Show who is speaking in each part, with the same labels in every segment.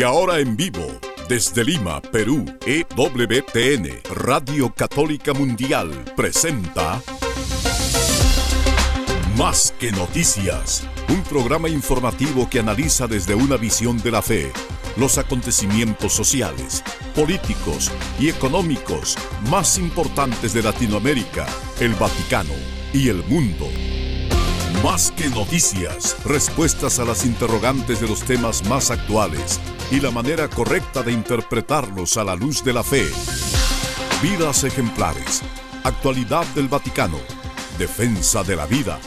Speaker 1: Y ahora en vivo, desde Lima, Perú, EWTN, Radio Católica Mundial, presenta Más que Noticias, un programa informativo que analiza desde una visión de la fe los acontecimientos sociales, políticos y económicos más importantes de Latinoamérica, el Vaticano y el mundo. Más que noticias, respuestas a las interrogantes de los temas más actuales y la manera correcta de interpretarlos a la luz de la fe. Vidas ejemplares, actualidad del Vaticano, defensa de la vida,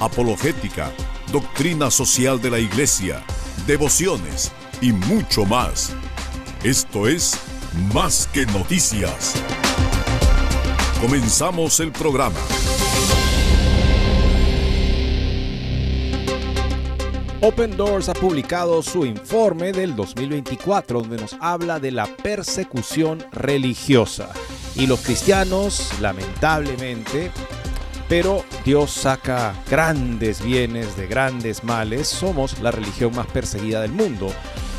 Speaker 1: apologética, doctrina social de la Iglesia, devociones y mucho más. Esto es Más que Noticias. Comenzamos el programa.
Speaker 2: Open Doors ha publicado su informe del 2024 donde nos habla de la persecución religiosa. Y los cristianos, lamentablemente, pero Dios saca grandes bienes de grandes males, somos la religión más perseguida del mundo.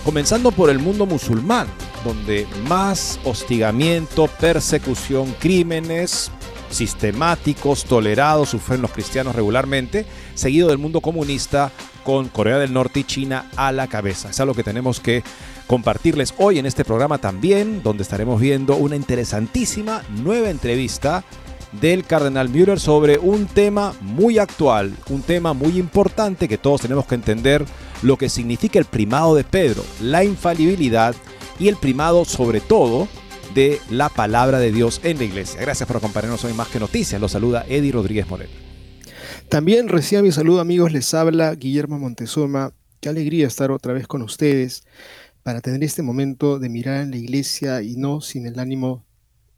Speaker 2: Comenzando por el mundo musulmán, donde más hostigamiento, persecución, crímenes, sistemáticos, tolerados, sufren los cristianos regularmente, seguido del mundo comunista con Corea del Norte y China a la cabeza. Es algo que tenemos que compartirles hoy en este programa también, donde estaremos viendo una interesantísima nueva entrevista del cardenal Müller sobre un tema muy actual, un tema muy importante que todos tenemos que entender lo que significa el primado de Pedro, la infalibilidad y el primado sobre todo de la palabra de Dios en la iglesia. Gracias por acompañarnos hoy más que noticias. Los saluda Eddie Rodríguez Moreno.
Speaker 3: También reciba mi saludo amigos, les habla Guillermo Montezuma. Qué alegría estar otra vez con ustedes para tener este momento de mirar en la iglesia y no sin el ánimo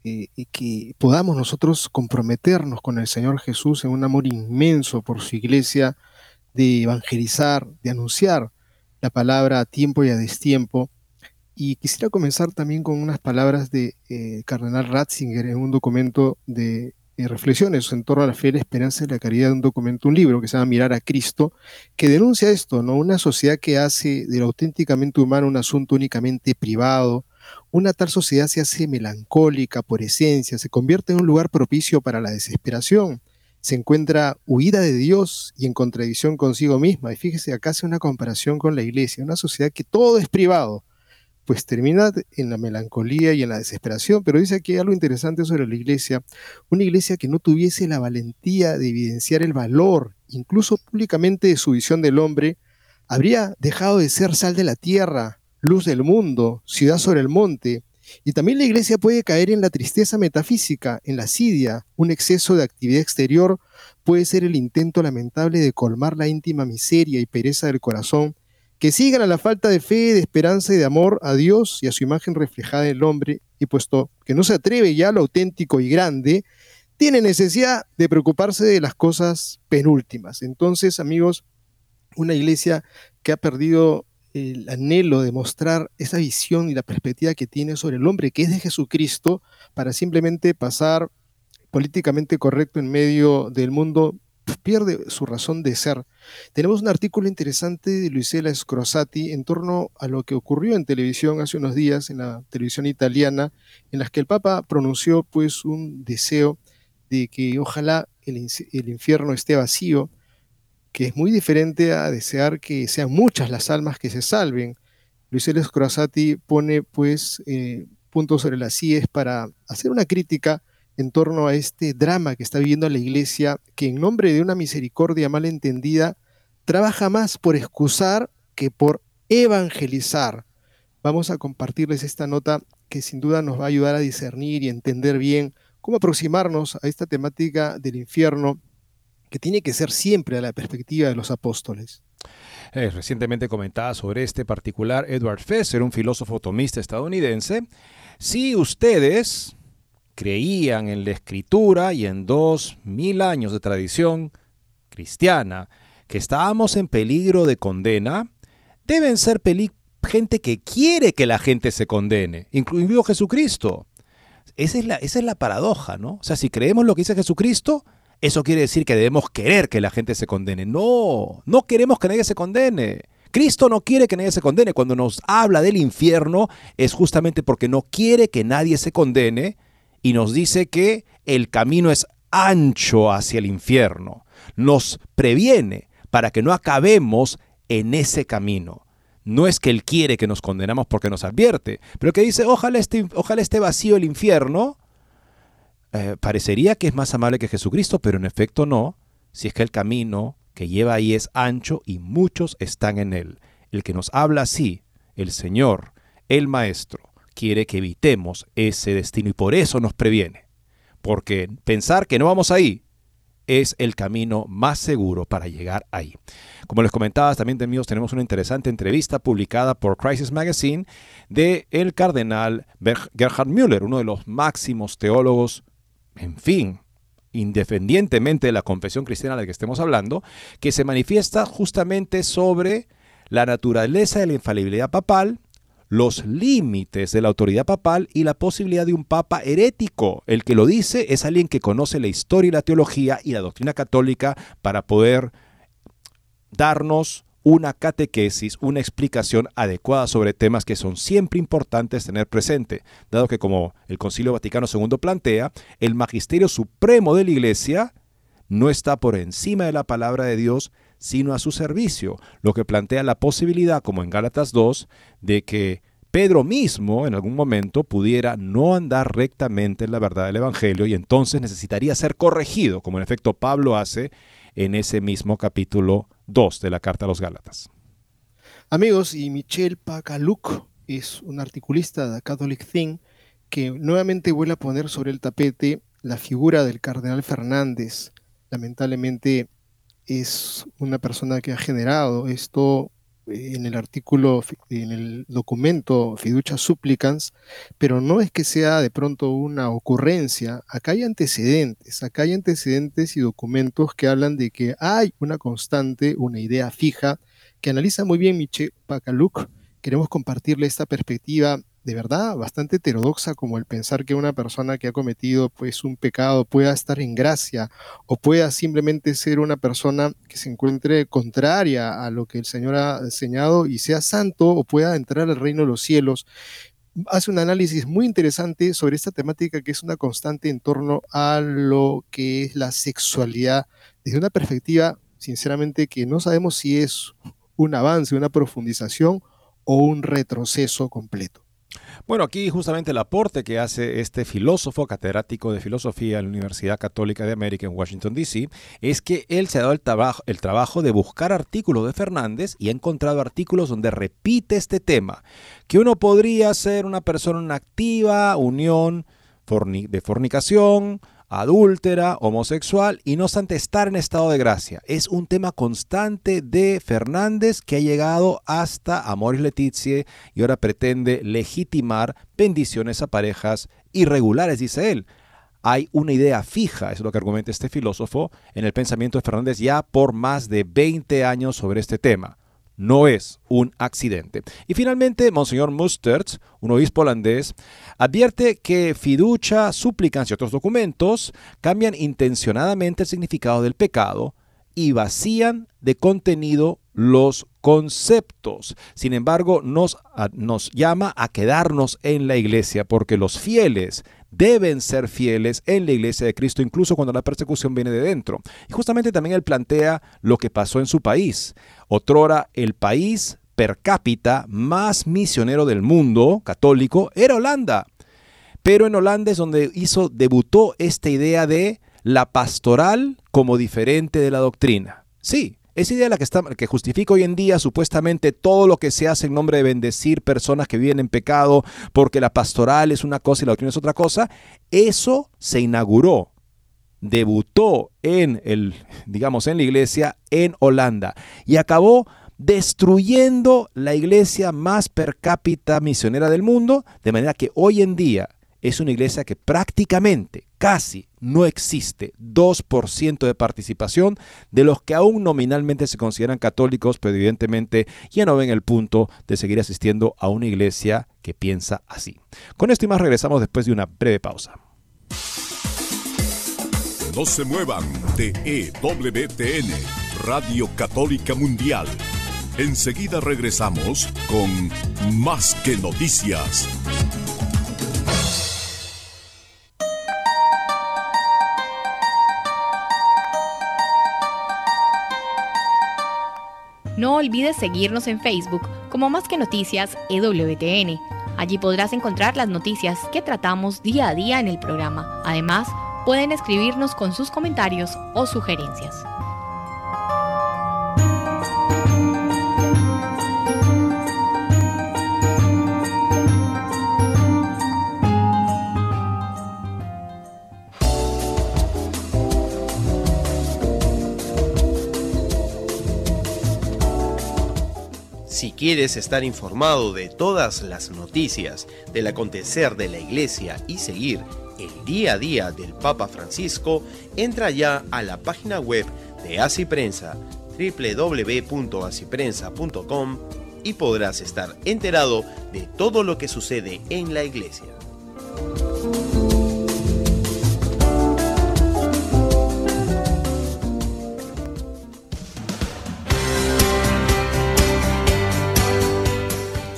Speaker 3: eh, que podamos nosotros comprometernos con el Señor Jesús en un amor inmenso por su iglesia, de evangelizar, de anunciar la palabra a tiempo y a destiempo y quisiera comenzar también con unas palabras de eh, Cardenal Ratzinger en un documento de eh, reflexiones en torno a la fe, la esperanza y la caridad, un documento, un libro que se llama Mirar a Cristo, que denuncia esto, ¿no? Una sociedad que hace de lo auténticamente humano un asunto únicamente privado, una tal sociedad se hace melancólica por esencia, se convierte en un lugar propicio para la desesperación, se encuentra huida de Dios y en contradicción consigo misma. Y fíjese, acá hace una comparación con la iglesia, una sociedad que todo es privado, pues termina en la melancolía y en la desesperación. Pero dice aquí algo interesante sobre la iglesia, una iglesia que no tuviese la valentía de evidenciar el valor, incluso públicamente, de su visión del hombre, habría dejado de ser sal de la tierra, luz del mundo, ciudad sobre el monte. Y también la iglesia puede caer en la tristeza metafísica, en la asidia, un exceso de actividad exterior puede ser el intento lamentable de colmar la íntima miseria y pereza del corazón que sigan a la falta de fe, de esperanza y de amor a Dios y a su imagen reflejada en el hombre, y puesto que no se atreve ya a lo auténtico y grande, tiene necesidad de preocuparse de las cosas penúltimas. Entonces, amigos, una iglesia que ha perdido el anhelo de mostrar esa visión y la perspectiva que tiene sobre el hombre que es de Jesucristo para simplemente pasar políticamente correcto en medio del mundo pierde su razón de ser. Tenemos un artículo interesante de Luisela Scrosati en torno a lo que ocurrió en televisión hace unos días, en la televisión italiana, en las que el Papa pronunció pues un deseo de que ojalá el, el infierno esté vacío, que es muy diferente a desear que sean muchas las almas que se salven. Luisela Scrosati pone pues eh, puntos sobre las CIES para hacer una crítica en torno a este drama que está viviendo la iglesia, que en nombre de una misericordia mal entendida, trabaja más por excusar que por evangelizar. Vamos a compartirles esta nota que sin duda nos va a ayudar a discernir y entender bien cómo aproximarnos a esta temática del infierno que tiene que ser siempre a la perspectiva de los apóstoles.
Speaker 2: Eh, recientemente comentaba sobre este particular Edward Fesser, un filósofo tomista estadounidense. Si ustedes, creían en la escritura y en dos mil años de tradición cristiana que estábamos en peligro de condena, deben ser gente que quiere que la gente se condene, incluido Jesucristo. Esa es, la, esa es la paradoja, ¿no? O sea, si creemos lo que dice Jesucristo, eso quiere decir que debemos querer que la gente se condene. No, no queremos que nadie se condene. Cristo no quiere que nadie se condene. Cuando nos habla del infierno es justamente porque no quiere que nadie se condene y nos dice que el camino es ancho hacia el infierno. Nos previene para que no acabemos en ese camino. No es que Él quiere que nos condenamos porque nos advierte, pero que dice, ojalá esté, ojalá esté vacío el infierno. Eh, parecería que es más amable que Jesucristo, pero en efecto no, si es que el camino que lleva ahí es ancho y muchos están en él. El que nos habla así, el Señor, el Maestro, quiere que evitemos ese destino y por eso nos previene. Porque pensar que no vamos ahí es el camino más seguro para llegar ahí. Como les comentaba, también tenemos una interesante entrevista publicada por Crisis Magazine de el cardenal Gerhard Müller, uno de los máximos teólogos, en fin, independientemente de la confesión cristiana de la que estemos hablando, que se manifiesta justamente sobre la naturaleza de la infalibilidad papal, los límites de la autoridad papal y la posibilidad de un papa herético. El que lo dice es alguien que conoce la historia y la teología y la doctrina católica para poder darnos una catequesis, una explicación adecuada sobre temas que son siempre importantes tener presente, dado que como el Concilio Vaticano II plantea, el magisterio supremo de la Iglesia no está por encima de la palabra de Dios, sino a su servicio, lo que plantea la posibilidad, como en Gálatas 2, de que Pedro mismo en algún momento pudiera no andar rectamente en la verdad del Evangelio y entonces necesitaría ser corregido, como en efecto Pablo hace en ese mismo capítulo 2 de la Carta a los Gálatas.
Speaker 3: Amigos, y Michel Pakaluk es un articulista de Catholic Thing que nuevamente vuelve a poner sobre el tapete la figura del cardenal Fernández. Lamentablemente es una persona que ha generado esto en el artículo, en el documento Fiducia Supplicans, pero no es que sea de pronto una ocurrencia, acá hay antecedentes, acá hay antecedentes y documentos que hablan de que hay una constante, una idea fija, que analiza muy bien Michel Pakaluk. Queremos compartirle esta perspectiva de verdad bastante heterodoxa como el pensar que una persona que ha cometido pues un pecado pueda estar en gracia o pueda simplemente ser una persona que se encuentre contraria a lo que el Señor ha enseñado y sea santo o pueda entrar al reino de los cielos. Hace un análisis muy interesante sobre esta temática que es una constante en torno a lo que es la sexualidad desde una perspectiva sinceramente que no sabemos si es un avance, una profundización o un retroceso completo.
Speaker 2: Bueno, aquí justamente el aporte que hace este filósofo catedrático de filosofía en la Universidad Católica de América en Washington, D.C., es que él se ha dado el trabajo, el trabajo de buscar artículos de Fernández y ha encontrado artículos donde repite este tema, que uno podría ser una persona activa, unión de fornicación, adúltera, homosexual y no obstante estar en estado de gracia. Es un tema constante de Fernández que ha llegado hasta Amoris Letizie y ahora pretende legitimar bendiciones a parejas irregulares, dice él. Hay una idea fija, es lo que argumenta este filósofo, en el pensamiento de Fernández ya por más de 20 años sobre este tema no es un accidente. Y finalmente, Monseñor Mustertz, un obispo holandés, advierte que fiducia, súplicas y otros documentos cambian intencionadamente el significado del pecado y vacían de contenido los conceptos. Sin embargo, nos, nos llama a quedarnos en la iglesia porque los fieles deben ser fieles en la iglesia de Cristo, incluso cuando la persecución viene de dentro. Y justamente también él plantea lo que pasó en su país. Otrora, el país per cápita más misionero del mundo católico era Holanda. Pero en Holanda es donde hizo, debutó esta idea de la pastoral como diferente de la doctrina. Sí, esa idea la que, está, que justifica hoy en día supuestamente todo lo que se hace en nombre de bendecir personas que viven en pecado porque la pastoral es una cosa y la doctrina es otra cosa, eso se inauguró, debutó en el, digamos, en la iglesia en Holanda y acabó destruyendo la iglesia más per cápita misionera del mundo, de manera que hoy en día es una iglesia que prácticamente, casi, no existe 2% de participación de los que aún nominalmente se consideran católicos, pero evidentemente ya no ven el punto de seguir asistiendo a una iglesia que piensa así. Con esto y más regresamos después de una breve pausa.
Speaker 1: No se muevan de EWTN, Radio Católica Mundial Enseguida regresamos con Más que Noticias.
Speaker 4: No olvides seguirnos en Facebook como Más que Noticias EWTN. Allí podrás encontrar las noticias que tratamos día a día en el programa. Además, pueden escribirnos con sus comentarios o sugerencias.
Speaker 5: Si quieres estar informado de todas las noticias del acontecer de la iglesia y seguir el día a día del Papa Francisco, entra ya a la página web de Así Prensa y podrás estar enterado de todo lo que sucede en la iglesia.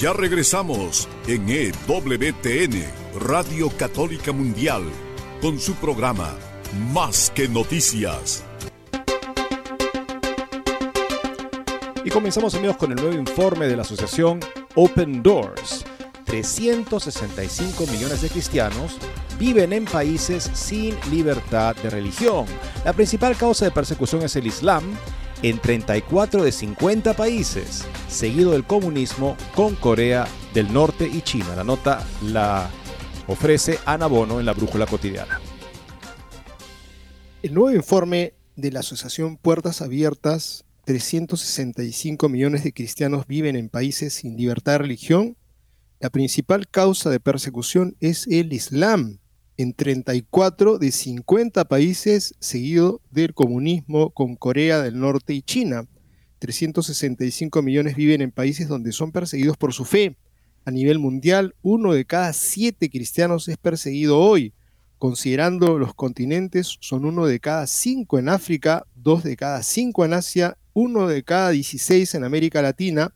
Speaker 1: Ya regresamos en EWTN, Radio Católica Mundial, con su programa Más que Noticias.
Speaker 2: Y comenzamos amigos con el nuevo informe de la asociación Open Doors. 365 millones de cristianos viven en países sin libertad de religión. La principal causa de persecución es el Islam en 34 de 50 países, seguido del comunismo con Corea del Norte y China. La nota la ofrece Ana Bono en la Brújula Cotidiana.
Speaker 3: El nuevo informe de la Asociación Puertas Abiertas, 365 millones de cristianos viven en países sin libertad de religión. La principal causa de persecución es el Islam, en 34 de 50 países, seguido del comunismo con Corea del Norte y China. 365 millones viven en países donde son perseguidos por su fe. A nivel mundial, uno de cada siete cristianos es perseguido hoy. Considerando los continentes, son uno de cada cinco en África, dos de cada cinco en Asia, uno de cada 16 en América Latina.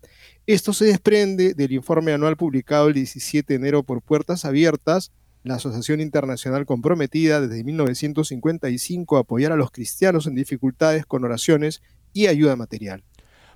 Speaker 3: Esto se desprende del informe anual publicado el 17 de enero por Puertas Abiertas, la asociación internacional comprometida desde 1955 a apoyar a los cristianos en dificultades con oraciones y ayuda material.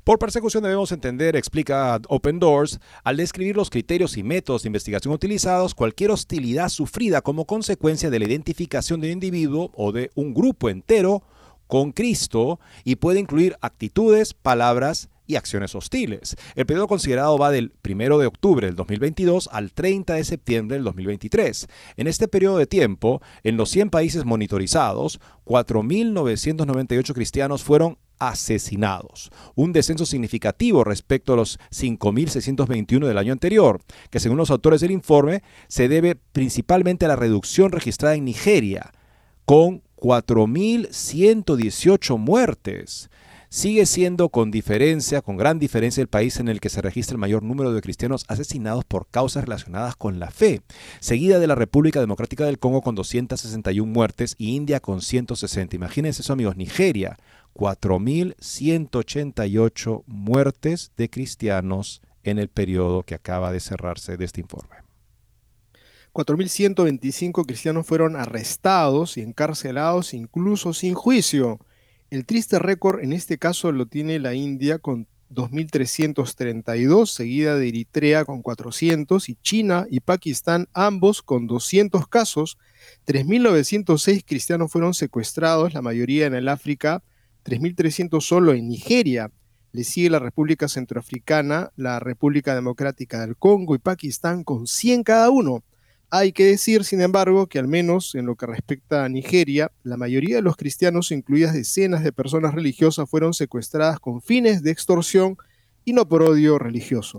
Speaker 2: Por persecución debemos entender, explica Open Doors, al describir los criterios y métodos de investigación utilizados, cualquier hostilidad sufrida como consecuencia de la identificación de un individuo o de un grupo entero con Cristo y puede incluir actitudes, palabras y acciones hostiles. El periodo considerado va del 1 de octubre del 2022 al 30 de septiembre del 2023. En este periodo de tiempo, en los 100 países monitorizados, 4.998 cristianos fueron asesinados, un descenso significativo respecto a los 5.621 del año anterior, que según los autores del informe se debe principalmente a la reducción registrada en Nigeria, con 4.118 muertes sigue siendo con diferencia, con gran diferencia, el país en el que se registra el mayor número de cristianos asesinados por causas relacionadas con la fe, seguida de la República Democrática del Congo con 261 muertes y India con 160. Imagínense eso amigos, Nigeria, 4.188 muertes de cristianos en el periodo que acaba de cerrarse de este informe.
Speaker 3: 4.125 cristianos fueron arrestados y encarcelados incluso sin juicio. El triste récord en este caso lo tiene la India con 2.332, seguida de Eritrea con 400 y China y Pakistán ambos con 200 casos. 3.906 cristianos fueron secuestrados, la mayoría en el África, 3.300 solo en Nigeria. Le sigue la República Centroafricana, la República Democrática del Congo y Pakistán con 100 cada uno. Hay que decir, sin embargo, que al menos en lo que respecta a Nigeria, la mayoría de los cristianos, incluidas decenas de personas religiosas, fueron secuestradas con fines de extorsión y no por odio religioso.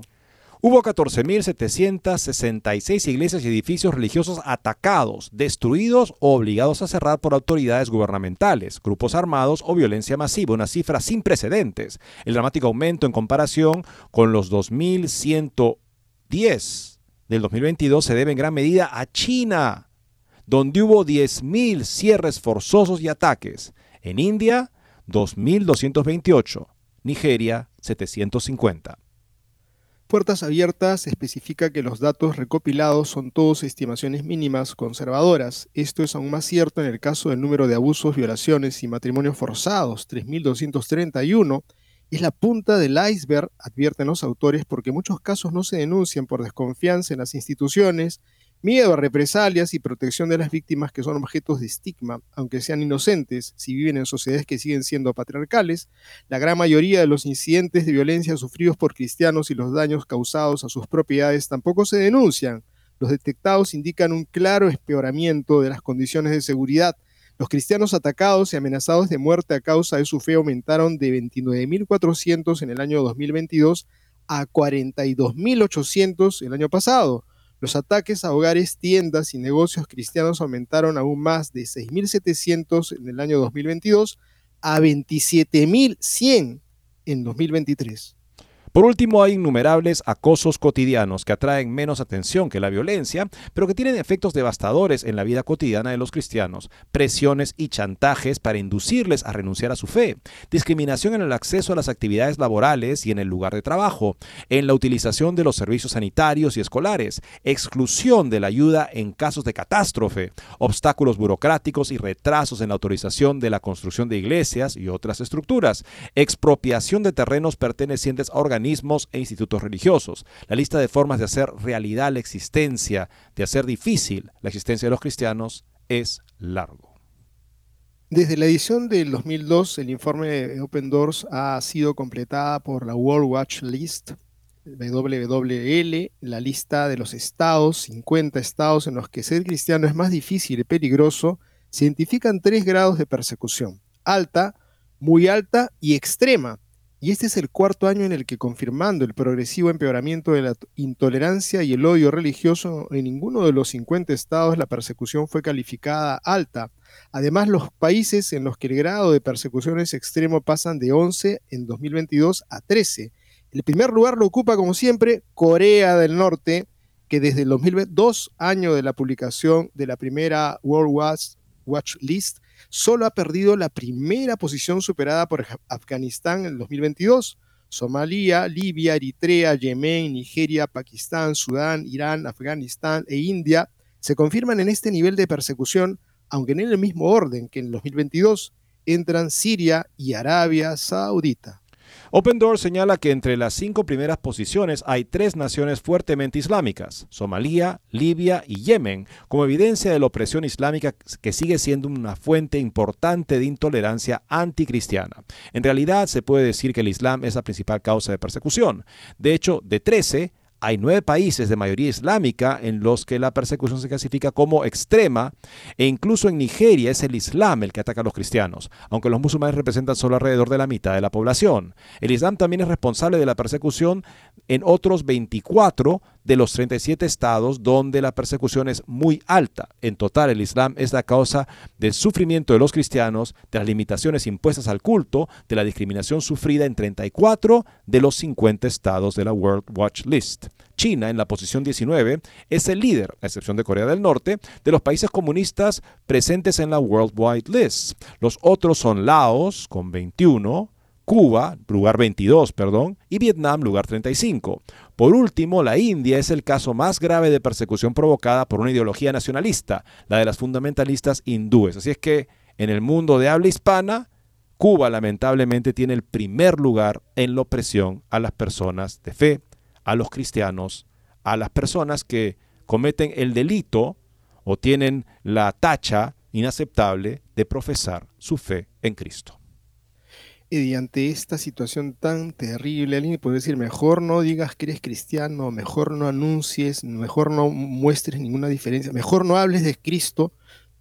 Speaker 2: Hubo 14.766 iglesias y edificios religiosos atacados, destruidos o obligados a cerrar por autoridades gubernamentales, grupos armados o violencia masiva, una cifra sin precedentes. El dramático aumento en comparación con los 2.110 del 2022 se debe en gran medida a China, donde hubo 10.000 cierres forzosos y ataques. En India, 2.228. Nigeria 750.
Speaker 3: Puertas Abiertas especifica que los datos recopilados son todos estimaciones mínimas conservadoras. Esto es aún más cierto en el caso del número de abusos, violaciones y matrimonios forzados, 3.231. Es la punta del iceberg, advierten los autores, porque muchos casos no se denuncian por desconfianza en las instituciones, Miedo a represalias y protección de las víctimas que son objetos de estigma, aunque sean inocentes, si viven en sociedades que siguen siendo patriarcales, la gran mayoría de los incidentes de violencia sufridos por cristianos y los daños causados a sus propiedades tampoco se denuncian. Los detectados indican un claro empeoramiento de las condiciones de seguridad. Los cristianos atacados y amenazados de muerte a causa de su fe aumentaron de 29.400 en el año 2022 a 42.800 el año pasado los ataques a hogares, tiendas y negocios cristianos aumentaron aún más de 6.700 en el año 2022 a 27.100 en 2023.
Speaker 2: Por último, hay innumerables acosos cotidianos que atraen menos atención que la violencia, pero que tienen efectos devastadores en la vida cotidiana de los cristianos. Presiones y chantajes para inducirles a renunciar a su fe. Discriminación en el acceso a las actividades laborales y en el lugar de trabajo. En la utilización de los servicios sanitarios y escolares. Exclusión de la ayuda en casos de catástrofe. Obstáculos burocráticos y retrasos en la autorización de la construcción de iglesias y otras estructuras. Expropiación de terrenos pertenecientes a organismos e institutos religiosos. La lista de formas de hacer realidad la existencia, de hacer difícil la existencia de los cristianos, es largo.
Speaker 3: Desde la edición del 2002, el informe Open Doors ha sido completada por la World Watch List, WWL, la lista de los estados, 50 estados en los que ser cristiano es más difícil y peligroso, se identifican tres grados de persecución, alta, muy alta y extrema, y este es el cuarto año en el que, confirmando el progresivo empeoramiento de la intolerancia y el odio religioso, en ninguno de los 50 estados la persecución fue calificada alta. Además, los países en los que el grado de persecución es extremo pasan de 11 en 2022 a 13. El primer lugar lo ocupa, como siempre, Corea del Norte, que desde el 2002, año de la publicación de la primera World Watch List, solo ha perdido la primera posición superada por Afganistán en el 2022. Somalia, Libia, Eritrea, Yemen, Nigeria, Pakistán, Sudán, Irán, Afganistán e India se confirman en este nivel de persecución, aunque en el mismo orden que en el 2022 entran Siria y Arabia Saudita.
Speaker 2: Open Door señala que entre las cinco primeras posiciones hay tres naciones fuertemente islámicas, Somalia, Libia y Yemen, como evidencia de la opresión islámica que sigue siendo una fuente importante de intolerancia anticristiana. En realidad se puede decir que el Islam es la principal causa de persecución. De hecho, de 13, hay nueve países de mayoría islámica en los que la persecución se clasifica como extrema e incluso en Nigeria es el Islam el que ataca a los cristianos, aunque los musulmanes representan solo alrededor de la mitad de la población. El Islam también es responsable de la persecución en otros 24 de los 37 estados donde la persecución es muy alta. En total, el Islam es la causa del sufrimiento de los cristianos, de las limitaciones impuestas al culto, de la discriminación sufrida en 34 de los 50 estados de la World Watch List. China, en la posición 19, es el líder, a excepción de Corea del Norte, de los países comunistas presentes en la World Wide List. Los otros son Laos, con 21, Cuba, lugar 22, perdón, y Vietnam, lugar 35. Por último, la India es el caso más grave de persecución provocada por una ideología nacionalista, la de las fundamentalistas hindúes. Así es que en el mundo de habla hispana, Cuba lamentablemente tiene el primer lugar en la opresión a las personas de fe, a los cristianos, a las personas que cometen el delito o tienen la tacha inaceptable de profesar su fe en Cristo.
Speaker 3: Y ante esta situación tan terrible, alguien puede decir, mejor no digas que eres cristiano, mejor no anuncies, mejor no muestres ninguna diferencia, mejor no hables de Cristo.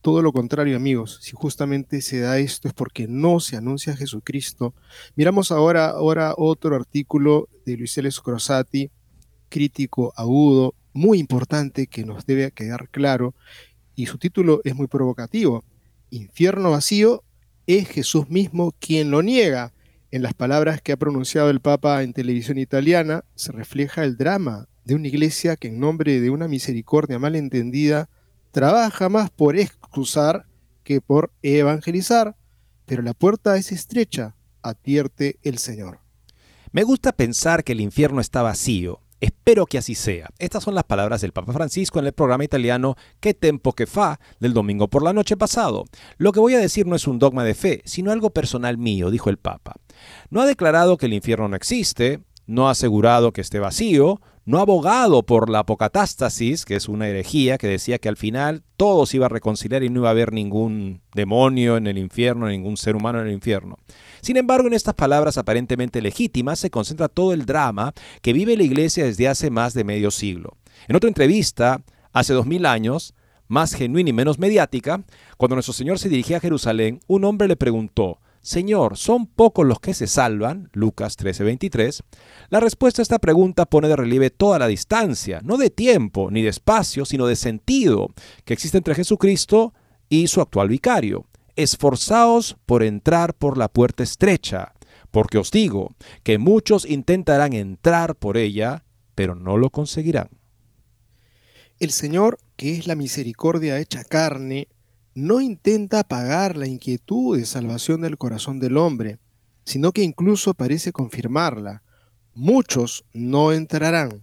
Speaker 3: Todo lo contrario, amigos, si justamente se da esto es porque no se anuncia a Jesucristo. Miramos ahora, ahora otro artículo de Luis L. Crosati, crítico, agudo, muy importante que nos debe quedar claro, y su título es muy provocativo. Infierno vacío es Jesús mismo quien lo niega. En las palabras que ha pronunciado el Papa en televisión italiana se refleja el drama de una iglesia que en nombre de una misericordia malentendida trabaja más por excusar que por evangelizar, pero la puerta es estrecha, advierte el Señor.
Speaker 2: Me gusta pensar que el infierno está vacío. Espero que así sea. Estas son las palabras del Papa Francisco en el programa italiano Que Tempo que Fa del domingo por la noche pasado. Lo que voy a decir no es un dogma de fe, sino algo personal mío, dijo el Papa. No ha declarado que el infierno no existe, no ha asegurado que esté vacío, no abogado por la apocatástasis, que es una herejía que decía que al final todo se iba a reconciliar y no iba a haber ningún demonio en el infierno, ningún ser humano en el infierno. Sin embargo, en estas palabras aparentemente legítimas se concentra todo el drama que vive la Iglesia desde hace más de medio siglo. En otra entrevista, hace dos mil años, más genuina y menos mediática, cuando nuestro Señor se dirigía a Jerusalén, un hombre le preguntó, Señor, ¿son pocos los que se salvan? Lucas 13:23. La respuesta a esta pregunta pone de relieve toda la distancia, no de tiempo ni de espacio, sino de sentido, que existe entre Jesucristo y su actual vicario. Esforzaos por entrar por la puerta estrecha, porque os digo que muchos intentarán entrar por ella, pero no lo conseguirán.
Speaker 3: El Señor, que es la misericordia hecha carne, no intenta apagar la inquietud de salvación del corazón del hombre, sino que incluso parece confirmarla. Muchos no entrarán.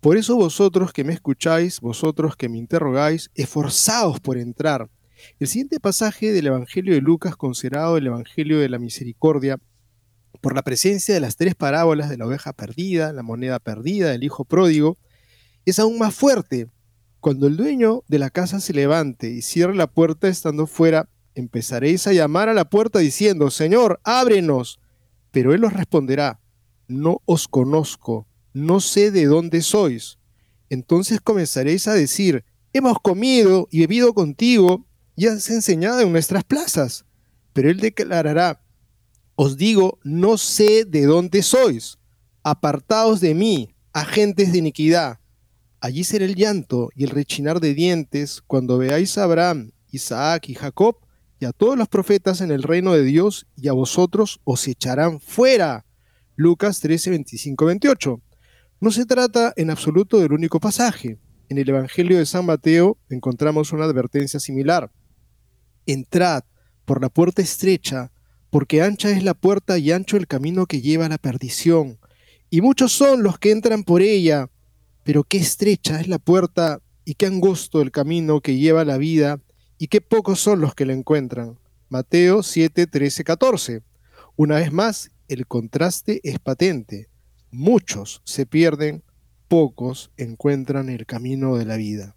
Speaker 3: Por eso vosotros que me escucháis, vosotros que me interrogáis, esforzaos por entrar. El siguiente pasaje del Evangelio de Lucas, considerado el Evangelio de la Misericordia, por la presencia de las tres parábolas de la oveja perdida, la moneda perdida, el hijo pródigo, es aún más fuerte, cuando el dueño de la casa se levante y cierre la puerta estando fuera, empezaréis a llamar a la puerta diciendo, Señor, ábrenos. Pero él os responderá, no os conozco, no sé de dónde sois. Entonces comenzaréis a decir, hemos comido y bebido contigo y has enseñado en nuestras plazas. Pero él declarará, os digo, no sé de dónde sois. Apartaos de mí, agentes de iniquidad. Allí será el llanto y el rechinar de dientes cuando veáis a Abraham, Isaac y Jacob y a todos los profetas en el reino de Dios y a vosotros os echarán fuera. Lucas 13, 25, 28. No se trata en absoluto del único pasaje. En el Evangelio de San Mateo encontramos una advertencia similar. Entrad por la puerta estrecha, porque ancha es la puerta y ancho el camino que lleva a la perdición, y muchos son los que entran por ella, pero qué estrecha es la puerta y qué angosto el camino que lleva la vida y qué pocos son los que la encuentran. Mateo 7, 13, 14. Una vez más, el contraste es patente. Muchos se pierden, pocos encuentran el camino de la vida.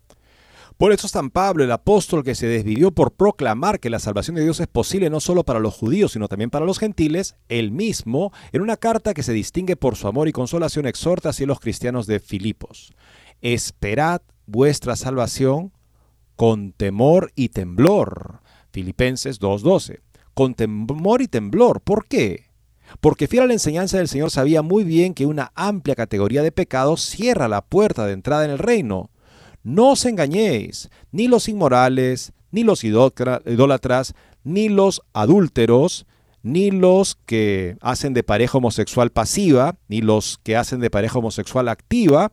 Speaker 2: Por eso San Pablo, el apóstol que se desvivió por proclamar que la salvación de Dios es posible no solo para los judíos, sino también para los gentiles, él mismo, en una carta que se distingue por su amor y consolación, exhorta a los cristianos de Filipos. Esperad vuestra salvación con temor y temblor. Filipenses 2.12. Con temor y temblor. ¿Por qué? Porque fiel a la enseñanza del Señor sabía muy bien que una amplia categoría de pecados cierra la puerta de entrada en el reino no os engañéis, ni los inmorales, ni los idólatras, ni los adúlteros, ni los que hacen de pareja homosexual pasiva, ni los que hacen de pareja homosexual activa,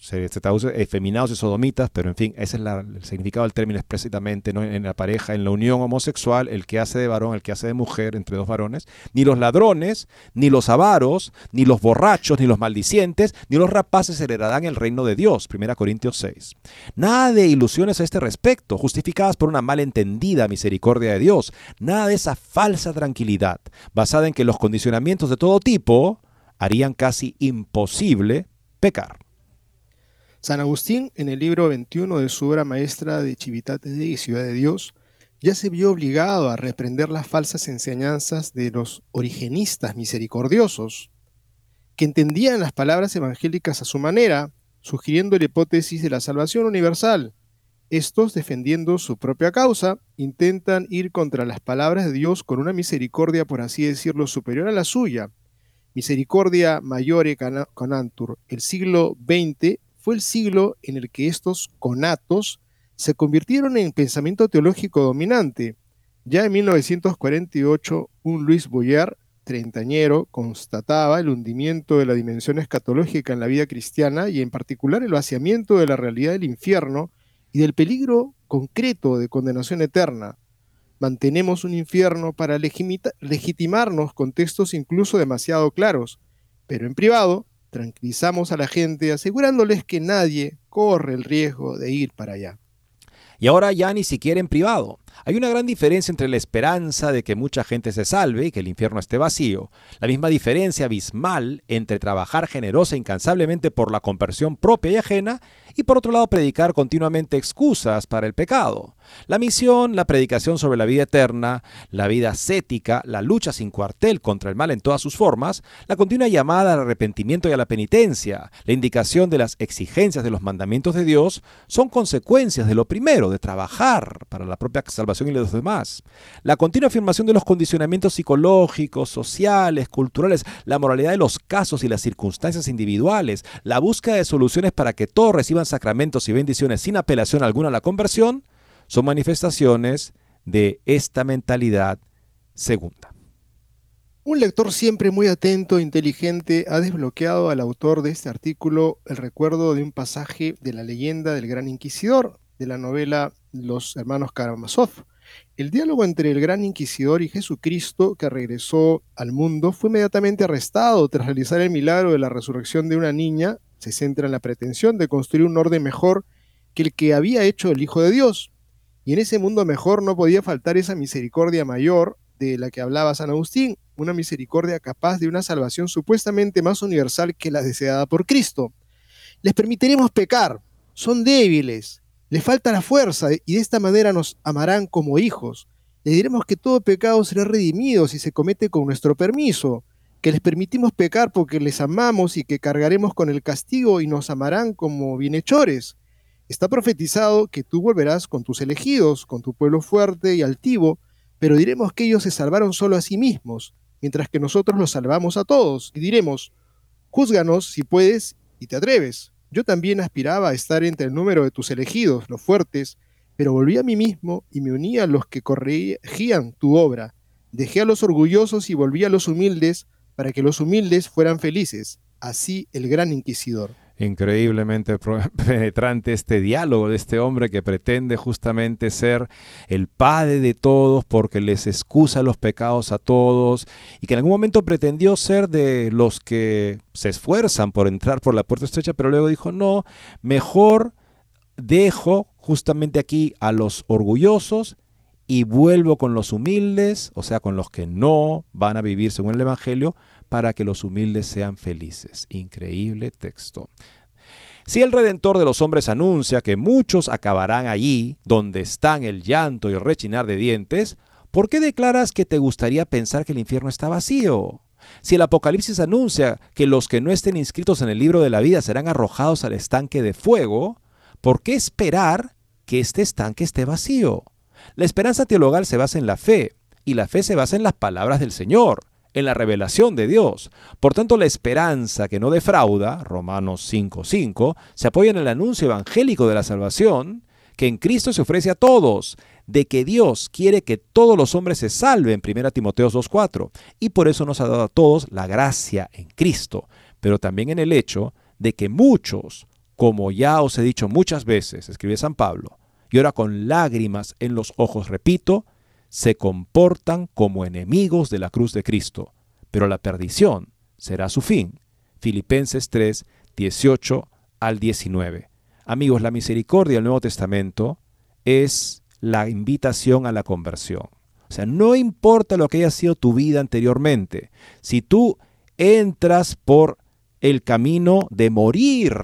Speaker 2: se, traduce efeminados y sodomitas, pero en fin, ese es el significado del término explícitamente, ¿no? en la pareja, en la unión homosexual, el que hace de varón, el que hace de mujer, entre dos varones, ni los ladrones, ni los avaros, ni los borrachos, ni los maldicientes, ni los rapaces heredarán el reino de Dios, 1 Corintios 6. Nada de ilusiones a este respecto, justificadas por una malentendida misericordia de Dios, nada de esa falsa tranquilidad, basada en que los condicionamientos de todo tipo harían casi imposible pecar.
Speaker 3: San Agustín, en el libro 21 de su obra maestra de Chivitate y Ciudad de Dios, ya se vio obligado a reprender las falsas enseñanzas de los origenistas misericordiosos, que entendían las palabras evangélicas a su manera, sugiriendo la hipótesis de la salvación universal. Estos, defendiendo su propia causa, intentan ir contra las palabras de Dios con una misericordia, por así decirlo, superior a la suya. Misericordia Mayore Conantur, el siglo XX fue el siglo en el que estos conatos se convirtieron en pensamiento teológico dominante. Ya en 1948, un Luis Boyer, treintañero, constataba el hundimiento de la dimensión escatológica en la vida cristiana y en particular el vaciamiento de la realidad del infierno y del peligro concreto de condenación eterna. Mantenemos un infierno para legitimarnos con textos incluso demasiado claros, Pero en privado, tranquilizamos a la gente asegurándoles que nadie corre el riesgo de ir para allá.
Speaker 2: Y ahora ya ni siquiera en privado. Hay una gran diferencia entre la esperanza de que mucha gente se salve y que el infierno esté vacío, la misma diferencia abismal entre trabajar generosa e incansablemente por la conversión propia y ajena y por otro lado predicar continuamente excusas para el pecado. La misión, la predicación sobre la vida eterna, la vida ascética, la lucha sin cuartel contra el mal en todas sus formas, la continua llamada al arrepentimiento y a la penitencia, la indicación de las exigencias de los mandamientos de Dios, son consecuencias de lo primero, de trabajar para la propia salvación y los demás. La continua afirmación de los condicionamientos psicológicos, sociales, culturales, la moralidad de los casos y las circunstancias individuales, la búsqueda de soluciones para que todos reciban sacramentos y bendiciones sin apelación alguna a la conversión, son manifestaciones de esta mentalidad segunda.
Speaker 3: Un lector siempre muy atento e inteligente ha desbloqueado al autor de este artículo el recuerdo de un pasaje de la leyenda del Gran Inquisidor, de la novela Los Hermanos Karamazov. El diálogo entre el Gran Inquisidor y Jesucristo, que regresó al mundo, fue inmediatamente arrestado tras realizar el milagro de la resurrección de una niña se centra en la pretensión de construir un orden mejor que el que había hecho el Hijo de Dios. Y en ese mundo mejor no podía faltar esa misericordia mayor de la que hablaba San Agustín, una misericordia capaz de una salvación supuestamente más universal que la deseada por Cristo. Les permitiremos pecar, son débiles, les falta la fuerza y de esta manera nos amarán como hijos. Les diremos que todo pecado será redimido si se comete con nuestro permiso, que les permitimos pecar porque les amamos y que cargaremos con el castigo y nos amarán como bienhechores. Está profetizado que tú volverás con tus elegidos, con tu pueblo fuerte y altivo, pero diremos que ellos se salvaron solo a sí mismos, mientras que nosotros los salvamos a todos, y diremos, júzganos si puedes y te atreves. Yo también aspiraba a estar entre el número de tus elegidos, los fuertes, pero volví a mí mismo y me uní a los que corregían tu obra. Dejé a los orgullosos y volví a los humildes, para que los humildes fueran felices. Así el gran inquisidor.
Speaker 2: Increíblemente penetrante este diálogo de este hombre que pretende justamente ser el padre de todos porque les excusa los pecados a todos y que en algún momento pretendió ser de los que se esfuerzan por entrar por la puerta estrecha, pero luego dijo, no, mejor dejo justamente aquí a los orgullosos y vuelvo con los humildes, o sea, con los que no van a vivir según el Evangelio, para que los humildes sean felices. Increíble texto. Si el Redentor de los hombres anuncia que muchos acabarán allí, donde están el llanto y el rechinar de dientes, ¿por qué declaras que te gustaría pensar que el infierno está vacío? Si el Apocalipsis anuncia que los que no estén inscritos en el libro de la vida serán arrojados al estanque de fuego, ¿por qué esperar que este estanque esté vacío? La esperanza teologal se basa en la fe, y la fe se basa en las palabras del Señor, en la revelación de Dios. Por tanto, la esperanza que no defrauda, Romanos 5:5, se apoya en el anuncio evangélico de la salvación, que en Cristo se ofrece a todos, de que Dios quiere que todos los hombres se salven, 1 Timoteo 2:4, y por eso nos ha dado a todos la gracia en Cristo, pero también en el hecho de que muchos, como ya os he dicho muchas veces, escribe San Pablo, y ahora con lágrimas en los ojos repito, se comportan como enemigos de la cruz de Cristo, pero la perdición será su fin. Filipenses 3, 18 al 19. Amigos, la misericordia del Nuevo Testamento es la invitación a la conversión. O sea, no importa lo que haya sido tu vida anteriormente, si tú entras por el camino de morir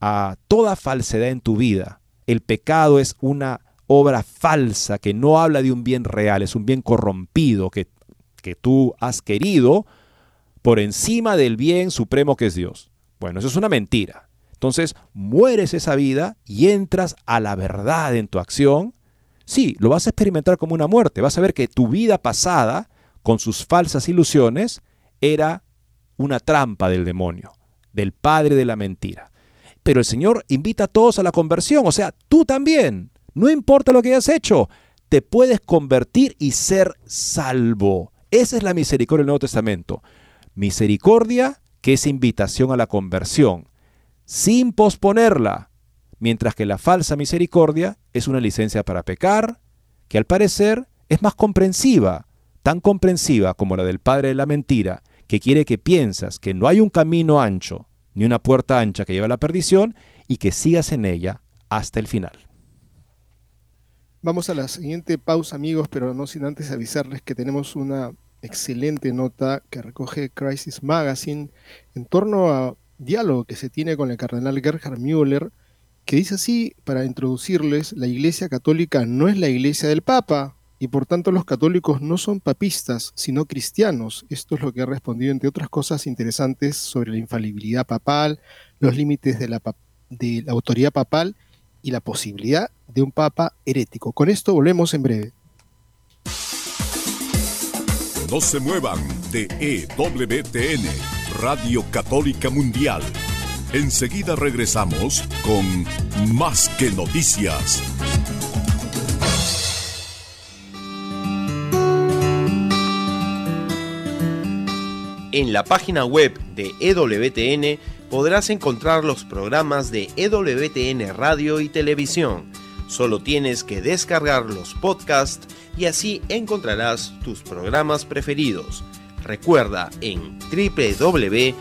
Speaker 2: a toda falsedad en tu vida, el pecado es una obra falsa que no habla de un bien real, es un bien corrompido que, que tú has querido por encima del bien supremo que es Dios. Bueno, eso es una mentira. Entonces, mueres esa vida y entras a la verdad en tu acción. Sí, lo vas a experimentar como una muerte. Vas a ver que tu vida pasada, con sus falsas ilusiones, era una trampa del demonio, del padre de la mentira pero el Señor invita a todos a la conversión, o sea, tú también, no importa lo que hayas hecho, te puedes convertir y ser salvo. Esa es la misericordia del Nuevo Testamento. Misericordia que es invitación a la conversión, sin posponerla, mientras que la falsa misericordia es una licencia para pecar, que al parecer es más comprensiva, tan comprensiva como la del padre de la mentira, que quiere que piensas que no hay un camino ancho ni una puerta ancha que lleva a la perdición y que sigas en ella hasta el final.
Speaker 3: Vamos a la siguiente pausa, amigos, pero no sin antes avisarles que tenemos una excelente nota que recoge Crisis Magazine en torno a diálogo que se tiene con el cardenal Gerhard Müller, que dice así, para introducirles, la Iglesia Católica no es la Iglesia del Papa, y por tanto los católicos no son papistas, sino cristianos. Esto es lo que ha respondido, entre otras cosas interesantes, sobre la infalibilidad papal, los límites de la, de la autoridad papal y la posibilidad de un papa herético. Con esto volvemos en breve.
Speaker 1: No se muevan de EWTN, Radio Católica Mundial. Enseguida regresamos con Más que Noticias.
Speaker 5: En la página web de EWTN podrás encontrar los programas de EWTN Radio y Televisión. Solo tienes que descargar los podcasts y así encontrarás tus programas preferidos. Recuerda en www.ewtn.com.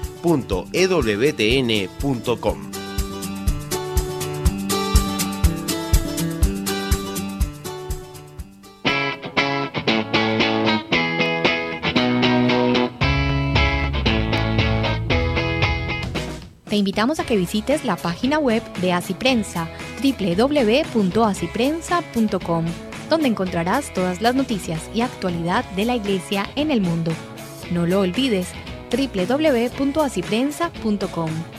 Speaker 4: invitamos a que visites la página web de Asiprensa www.asiprensa.com donde encontrarás todas las noticias y actualidad de la Iglesia en el mundo. No lo olvides, www.asiprensa.com.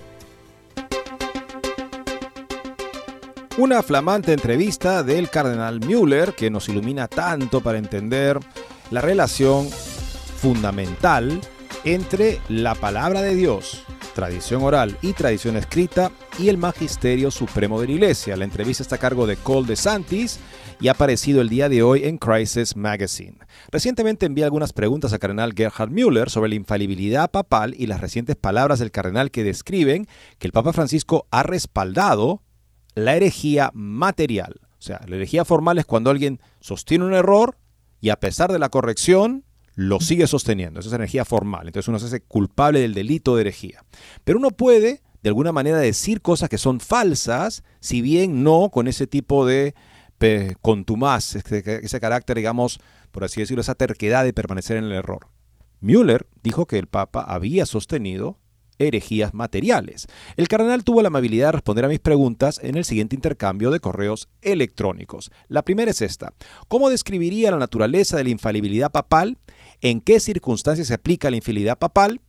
Speaker 2: Una flamante entrevista del cardenal Müller que nos ilumina tanto para entender la relación fundamental entre la palabra de Dios, tradición oral y tradición escrita, y el magisterio supremo de la iglesia. La entrevista está a cargo de Cole de Santis y ha aparecido el día de hoy en Crisis Magazine. Recientemente envié algunas preguntas a cardenal Gerhard Müller sobre la infalibilidad papal y las recientes palabras del cardenal que describen que el Papa Francisco ha respaldado la herejía material. O sea, la herejía formal es cuando alguien sostiene un error y a pesar de la corrección lo sigue sosteniendo. Esa es herejía formal. Entonces uno se hace culpable del delito de herejía. Pero uno puede, de alguna manera, decir cosas que son falsas, si bien no con ese tipo de contumaz, ese carácter, digamos, por así decirlo, esa terquedad de permanecer en el error. Müller dijo que el Papa había sostenido herejías materiales. El cardenal tuvo la amabilidad de responder a mis preguntas en el siguiente intercambio de correos electrónicos. La primera es esta. ¿Cómo describiría la naturaleza de la infalibilidad papal? ¿En qué circunstancias se aplica la infalibilidad papal?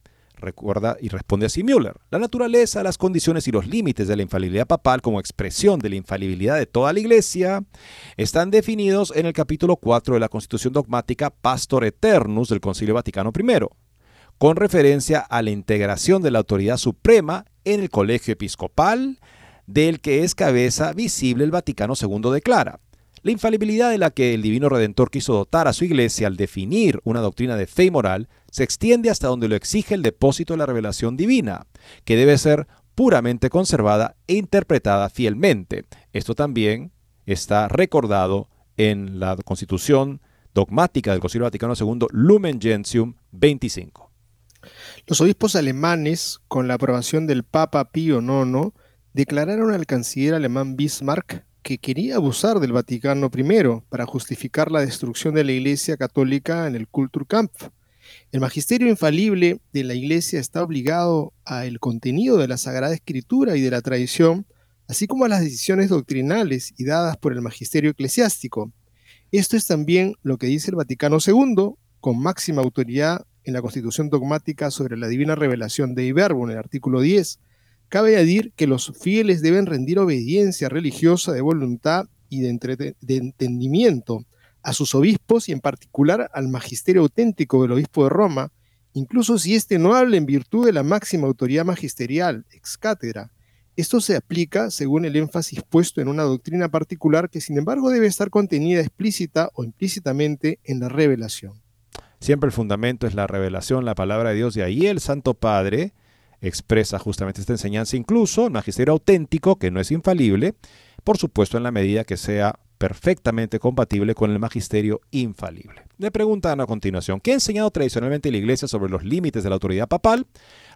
Speaker 2: Recuerda y responde así Müller. La naturaleza, las condiciones y los límites de la infalibilidad papal como expresión de la infalibilidad de toda la Iglesia están definidos en el capítulo 4 de la Constitución Dogmática Pastor Eternus del Concilio Vaticano I con referencia a la integración de la autoridad suprema en el colegio episcopal, del que es cabeza visible el Vaticano II declara. La infalibilidad de la que el Divino Redentor quiso dotar a su iglesia al definir una doctrina de fe y moral se extiende hasta donde lo exige el depósito de la revelación divina, que debe ser puramente conservada e interpretada fielmente. Esto también está recordado en la Constitución dogmática del Concilio Vaticano II Lumen Gentium 25.
Speaker 3: Los obispos alemanes, con la aprobación del Papa Pío IX, declararon al canciller alemán Bismarck que quería abusar del Vaticano I para justificar la destrucción de la Iglesia Católica en el Kulturkampf. El magisterio infalible de la Iglesia está obligado al contenido de la Sagrada Escritura y de la tradición, así como a las decisiones doctrinales y dadas por el magisterio eclesiástico. Esto es también lo que dice el Vaticano II, con máxima autoridad en la Constitución dogmática sobre la divina revelación de Iberbo, en el artículo 10, Cabe añadir que los fieles deben rendir obediencia religiosa de voluntad y de, de entendimiento a sus obispos y en particular al magisterio auténtico del obispo de Roma, incluso si éste no habla en virtud de la máxima autoridad magisterial, ex cátedra. Esto se aplica según el énfasis puesto en una doctrina particular que sin embargo debe estar contenida explícita o implícitamente en la revelación.
Speaker 2: Siempre el fundamento es la revelación, la palabra de Dios, y ahí el Santo Padre expresa justamente esta enseñanza, incluso el magisterio auténtico, que no es infalible, por supuesto en la medida que sea perfectamente compatible con el magisterio infalible. Le preguntan a continuación, ¿qué ha enseñado tradicionalmente la Iglesia sobre los límites de la autoridad papal?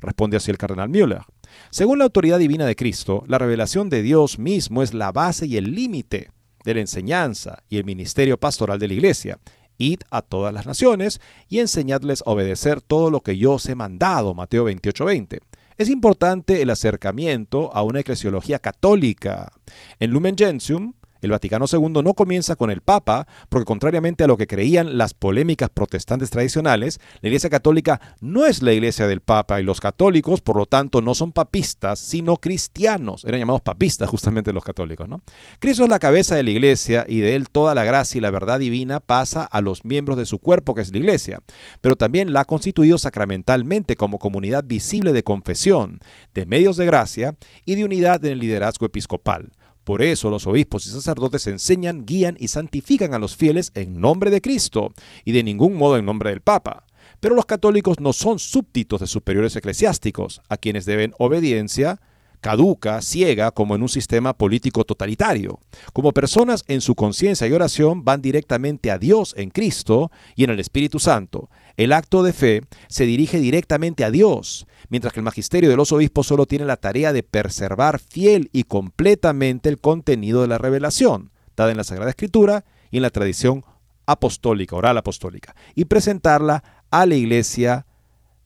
Speaker 2: Responde así el cardenal Müller. Según la autoridad divina de Cristo, la revelación de Dios mismo es la base y el límite de la enseñanza y el ministerio pastoral de la Iglesia. Id a todas las naciones y enseñadles a obedecer todo lo que yo os he mandado. Mateo 28:20. Es importante el acercamiento a una eclesiología católica. En Lumen Gentium, el Vaticano II no comienza con el Papa, porque contrariamente a lo que creían las polémicas protestantes tradicionales, la Iglesia Católica no es la Iglesia del Papa y los católicos, por lo tanto, no son papistas, sino cristianos. Eran llamados papistas justamente los católicos, ¿no? Cristo es la cabeza de la Iglesia y de él toda la gracia y la verdad divina pasa a los miembros de su cuerpo, que es la Iglesia, pero también la ha constituido sacramentalmente como comunidad visible de confesión, de medios de gracia y de unidad en el liderazgo episcopal. Por eso los obispos y sacerdotes enseñan, guían y santifican a los fieles en nombre de Cristo y de ningún modo en nombre del Papa. Pero los católicos no son súbditos de superiores eclesiásticos, a quienes deben obediencia, caduca, ciega, como en un sistema político totalitario. Como personas en su conciencia y oración van directamente a Dios en Cristo y en el Espíritu Santo. El acto de fe se dirige directamente a Dios, mientras que el magisterio de los obispos solo tiene la tarea de preservar fiel y completamente el contenido de la revelación, dada en la Sagrada Escritura y en la tradición apostólica, oral apostólica, y presentarla a la iglesia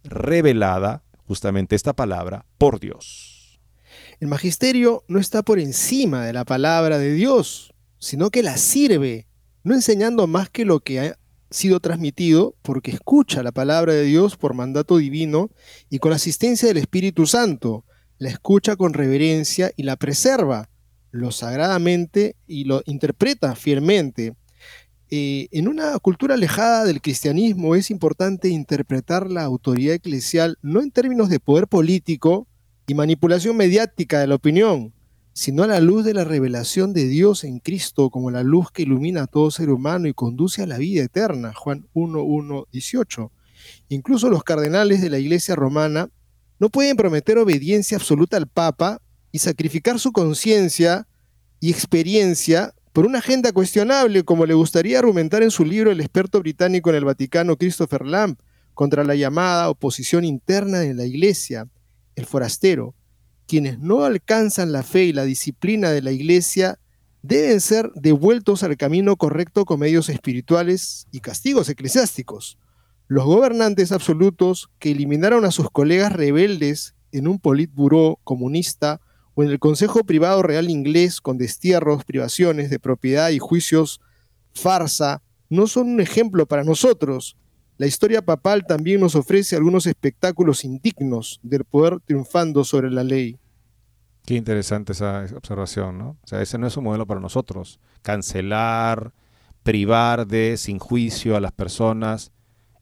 Speaker 2: revelada, justamente esta palabra, por Dios.
Speaker 3: El magisterio no está por encima de la palabra de Dios, sino que la sirve, no enseñando más que lo que sido transmitido, porque escucha la palabra de Dios por mandato divino y con la asistencia del Espíritu Santo, la escucha con reverencia y la preserva, lo sagradamente y lo interpreta fielmente. Eh, en una cultura alejada del cristianismo es importante interpretar la autoridad eclesial no en términos de poder político, y manipulación mediática de la opinión, sino a la luz de la revelación de Dios en Cristo como la luz que ilumina a todo ser humano y conduce a la vida eterna, Juan 1, 18. Incluso los cardenales de la Iglesia romana no pueden prometer obediencia absoluta al Papa y sacrificar su conciencia y experiencia por una agenda cuestionable, como le gustaría argumentar en su libro el experto británico en el Vaticano Christopher Lamb, contra la llamada oposición interna de la Iglesia el forastero, quienes no alcanzan la fe y la disciplina de la iglesia deben ser devueltos al camino correcto con medios espirituales y castigos eclesiásticos. Los gobernantes absolutos que eliminaron a sus colegas rebeldes en un politburó comunista o en el Consejo Privado Real Inglés con destierros, privaciones de propiedad y juicios farsa, no son un ejemplo para nosotros, la historia papal también nos ofrece algunos espectáculos indignos del poder triunfando sobre la ley.
Speaker 2: Qué interesante esa observación, ¿no? O sea, ese no es un modelo para nosotros. Cancelar, privar de, sin juicio a las personas,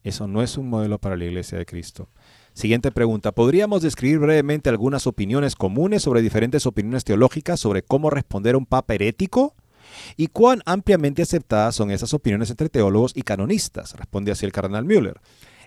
Speaker 2: eso no es un modelo para la Iglesia de Cristo. Siguiente pregunta. ¿Podríamos describir brevemente algunas opiniones comunes sobre diferentes opiniones teológicas sobre cómo responder a un papa herético? ¿Y cuán ampliamente aceptadas son esas opiniones entre teólogos y canonistas? Responde así el cardenal Müller.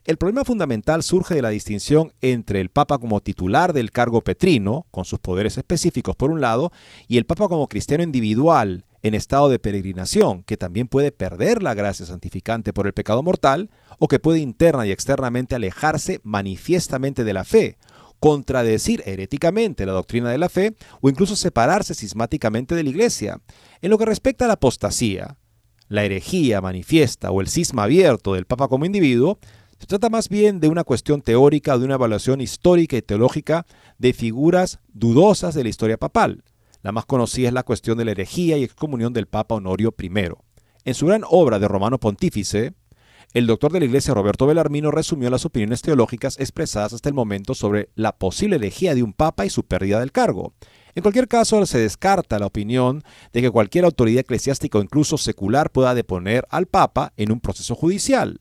Speaker 2: El problema fundamental surge de la distinción entre el Papa como titular del cargo petrino, con sus poderes específicos por un lado, y el Papa como cristiano individual en estado de peregrinación, que también puede perder la gracia santificante por el pecado mortal, o que puede interna y externamente alejarse manifiestamente de la fe, contradecir heréticamente la doctrina de la fe o incluso separarse cismáticamente de la iglesia. En lo que respecta a la apostasía, la herejía manifiesta o el cisma abierto del Papa como individuo, se trata más bien de una cuestión teórica, de una evaluación histórica y teológica de figuras dudosas de la historia papal. La más conocida es la cuestión de la herejía y excomunión del Papa Honorio I. En su gran obra de Romano Pontífice, el doctor de la Iglesia Roberto Belarmino resumió las opiniones teológicas expresadas hasta el momento sobre la posible elegía de un papa y su pérdida del cargo. En cualquier caso, se descarta la opinión de que cualquier autoridad eclesiástica o incluso secular pueda deponer al papa en un proceso judicial.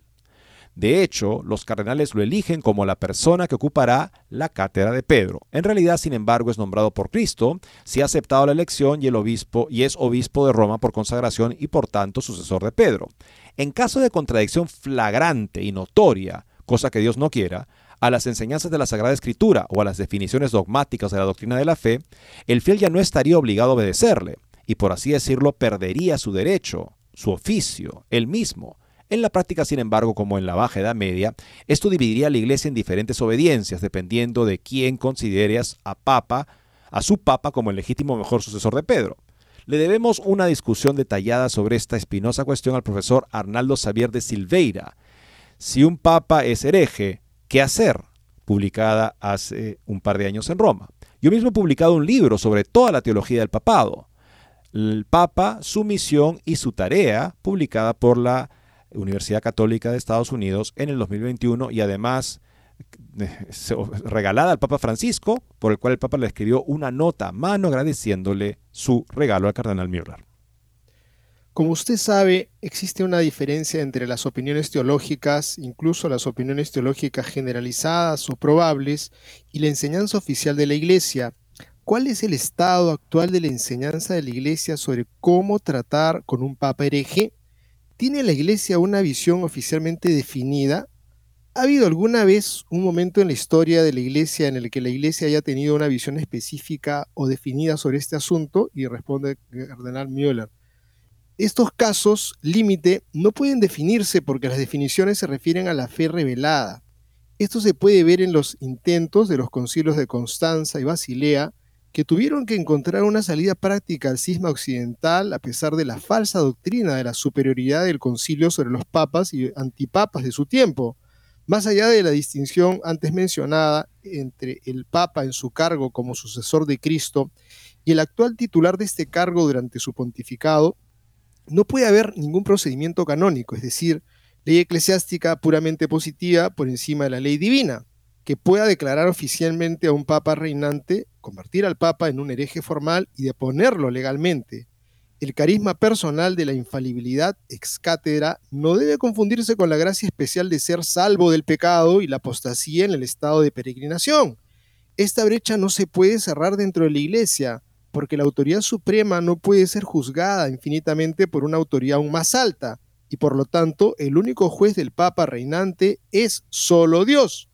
Speaker 2: De hecho, los cardenales lo eligen como la persona que ocupará la cátedra de Pedro. En realidad, sin embargo, es nombrado por Cristo, si ha aceptado la elección y el obispo y es obispo de Roma por consagración y por tanto sucesor de Pedro. En caso de contradicción flagrante y notoria, cosa que Dios no quiera, a las enseñanzas de la Sagrada Escritura o a las definiciones dogmáticas de la doctrina de la fe, el fiel ya no estaría obligado a obedecerle y por así decirlo perdería su derecho, su oficio, él mismo, en la práctica, sin embargo, como en la Baja Edad Media, esto dividiría a la Iglesia en diferentes obediencias, dependiendo de quién consideres a Papa, a su Papa como el legítimo mejor sucesor de Pedro. Le debemos una discusión detallada sobre esta espinosa cuestión al profesor Arnaldo Xavier de Silveira. Si un Papa es hereje, ¿qué hacer? publicada hace un par de años en Roma. Yo mismo he publicado un libro sobre toda la teología del papado. El Papa, su misión y su tarea, publicada por la Universidad Católica de Estados Unidos en el 2021 y además regalada al Papa Francisco, por el cual el Papa le escribió una nota a mano agradeciéndole su regalo al cardenal Müller.
Speaker 3: Como usted sabe, existe una diferencia entre las opiniones teológicas, incluso las opiniones teológicas generalizadas o probables, y la enseñanza oficial de la Iglesia. ¿Cuál es el estado actual de la enseñanza de la Iglesia sobre cómo tratar con un Papa hereje? ¿Tiene la Iglesia una visión oficialmente definida? ¿Ha habido alguna vez un momento en la historia de la Iglesia en el que la Iglesia haya tenido una visión específica o definida sobre este asunto? Y responde cardenal Müller. Estos casos límite no pueden definirse porque las definiciones se refieren a la fe revelada. Esto se puede ver en los intentos de los concilios de Constanza y Basilea que tuvieron que encontrar una salida práctica al cisma occidental a pesar de la falsa doctrina de la superioridad del concilio sobre los papas y antipapas de su tiempo, más allá de la distinción antes mencionada entre el papa en su cargo como sucesor de Cristo y el actual titular de este cargo durante su pontificado, no puede haber ningún procedimiento canónico, es decir, ley eclesiástica puramente positiva por encima de la ley divina que pueda declarar oficialmente a un papa reinante, convertir al papa en un hereje formal y deponerlo legalmente. El carisma personal de la infalibilidad ex cátedra no debe confundirse con la gracia especial de ser salvo del pecado y la apostasía en el estado de peregrinación. Esta brecha no se puede cerrar dentro de la Iglesia, porque la autoridad suprema no puede ser juzgada infinitamente por una autoridad aún más alta, y por lo tanto el único juez del Papa reinante es solo Dios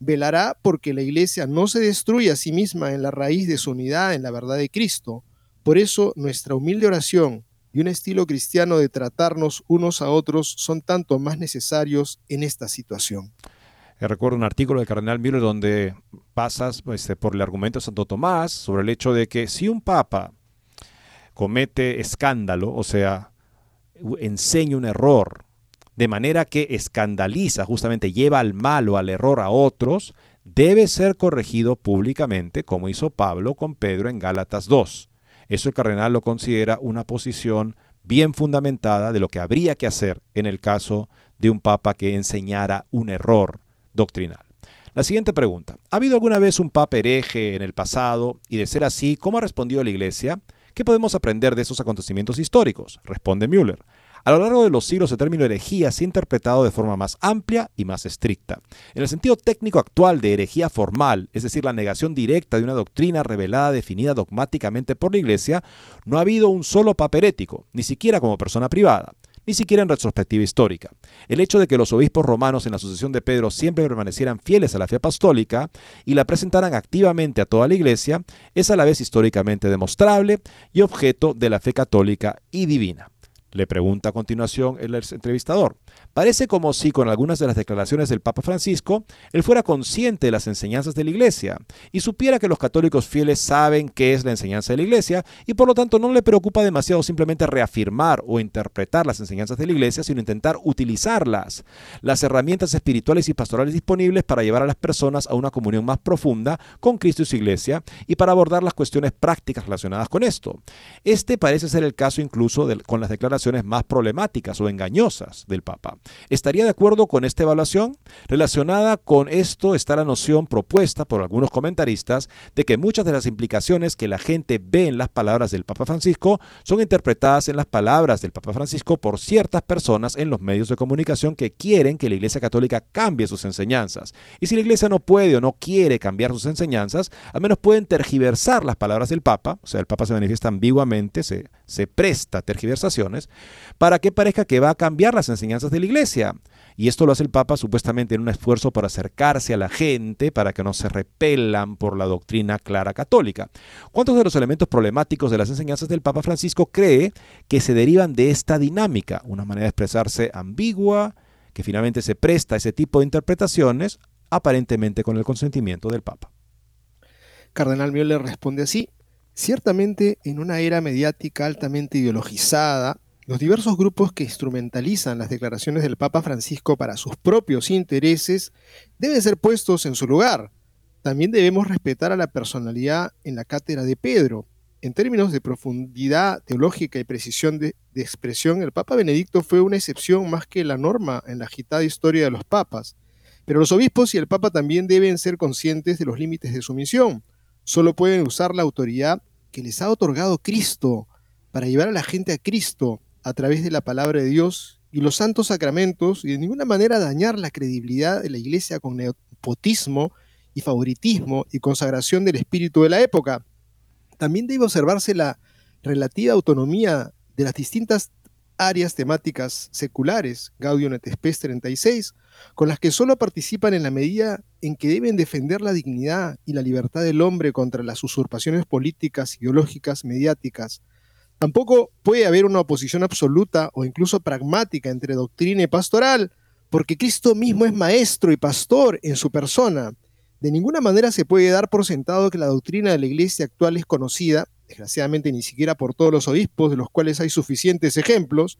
Speaker 3: velará porque la iglesia no se destruya a sí misma en la raíz de su unidad en la verdad de Cristo. Por eso nuestra humilde oración y un estilo cristiano de tratarnos unos a otros son tanto más necesarios en esta situación.
Speaker 2: Eh, recuerdo un artículo de Cardenal Müller donde pasas este, por el argumento de Santo Tomás sobre el hecho de que si un papa comete escándalo, o sea, enseña un error, de manera que escandaliza, justamente lleva al mal o al error a otros, debe ser corregido públicamente, como hizo Pablo con Pedro en Gálatas 2. Eso el cardenal lo considera una posición bien fundamentada de lo que habría que hacer en el caso de un papa que enseñara un error doctrinal. La siguiente pregunta. ¿Ha habido alguna vez un papa hereje en el pasado? Y de ser así, ¿cómo ha respondido la Iglesia? ¿Qué podemos aprender de esos acontecimientos históricos? Responde Müller. A lo largo de los siglos el término herejía se ha interpretado de forma más amplia y más estricta. En el sentido técnico actual de herejía formal, es decir, la negación directa de una doctrina revelada definida dogmáticamente por la Iglesia, no ha habido un solo papa herético, ni siquiera como persona privada ni siquiera en retrospectiva histórica. El hecho de que los obispos romanos en la sucesión de Pedro siempre permanecieran fieles a la fe apostólica y la presentaran activamente a toda la Iglesia es a la vez históricamente demostrable y objeto de la fe católica y divina. Le pregunta a continuación el entrevistador. Parece como si con algunas de las declaraciones del Papa Francisco, él fuera consciente de las enseñanzas de la Iglesia y supiera que los católicos fieles saben qué es la enseñanza de la Iglesia y por lo tanto no le preocupa demasiado simplemente reafirmar o interpretar las enseñanzas de la Iglesia, sino intentar utilizarlas, las herramientas espirituales y pastorales disponibles para llevar a las personas a una comunión más profunda con Cristo y su Iglesia y para abordar las cuestiones prácticas relacionadas con esto. Este parece ser el caso incluso con las declaraciones más problemáticas o engañosas del Papa. ¿Estaría de acuerdo con esta evaluación? Relacionada con esto está la noción propuesta por algunos comentaristas de que muchas de las implicaciones que la gente ve en las palabras del Papa Francisco son interpretadas en las palabras del Papa Francisco por ciertas personas en los medios de comunicación que quieren que la Iglesia Católica cambie sus enseñanzas. Y si la Iglesia no puede o no quiere cambiar sus enseñanzas, al menos pueden tergiversar las palabras del Papa, o sea, el Papa se manifiesta ambiguamente, se, se presta tergiversaciones, para que parezca que va a cambiar las enseñanzas de la Iglesia. Y esto lo hace el Papa supuestamente en un esfuerzo por acercarse a la gente, para que no se repelan por la doctrina clara católica. ¿Cuántos de los elementos problemáticos de las enseñanzas del Papa Francisco cree que se derivan de esta dinámica? Una manera de expresarse ambigua, que finalmente se presta a ese tipo de interpretaciones, aparentemente con el consentimiento del Papa.
Speaker 3: Cardenal Müller responde así. Ciertamente, en una era mediática altamente ideologizada, los diversos grupos que instrumentalizan las declaraciones del Papa Francisco para sus propios intereses deben ser puestos en su lugar. También debemos respetar a la personalidad en la cátedra de Pedro. En términos de profundidad teológica y precisión de, expresión, el Papa Benedicto fue una excepción más que la norma en la agitada historia de los papas. Pero los obispos y el Papa también deben ser conscientes de los límites de su misión. Solo pueden usar la autoridad que les ha otorgado Cristo para llevar a la gente a Cristo a través de la palabra de Dios y los santos sacramentos y de ninguna manera dañar la credibilidad de la iglesia con nepotismo y favoritismo y consagración del espíritu de la época. También debe observarse la relativa autonomía de las distintas áreas temáticas seculares, Gaudium et Spes 36, con las que solo participan en la medida en que deben defender la dignidad y la libertad del hombre contra las usurpaciones políticas, ideológicas, mediáticas, Tampoco puede haber una oposición absoluta o incluso pragmática entre doctrina y pastoral, porque Cristo mismo es maestro y pastor en su persona. De ninguna manera se puede dar por sentado que la doctrina de la iglesia actual es conocida, desgraciadamente ni siquiera por todos los obispos, de los cuales hay suficientes ejemplos,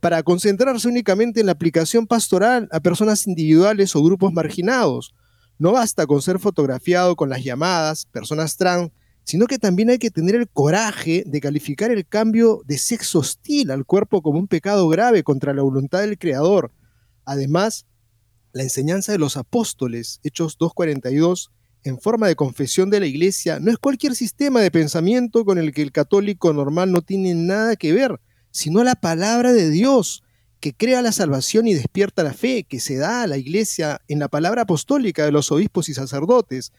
Speaker 3: para concentrarse únicamente en la aplicación pastoral a personas individuales o grupos marginados. No basta con ser fotografiado con las llamadas personas trans sino que también hay que tener el coraje de calificar el cambio de sexo hostil al cuerpo como un pecado grave contra la voluntad del Creador. Además, la enseñanza de los apóstoles, Hechos 2.42, en forma de confesión de la Iglesia, no es cualquier sistema de pensamiento con el que el católico normal no tiene nada que ver, sino la palabra de Dios, que crea la salvación y despierta la fe que se da a la iglesia en la palabra apostólica de los obispos y sacerdotes.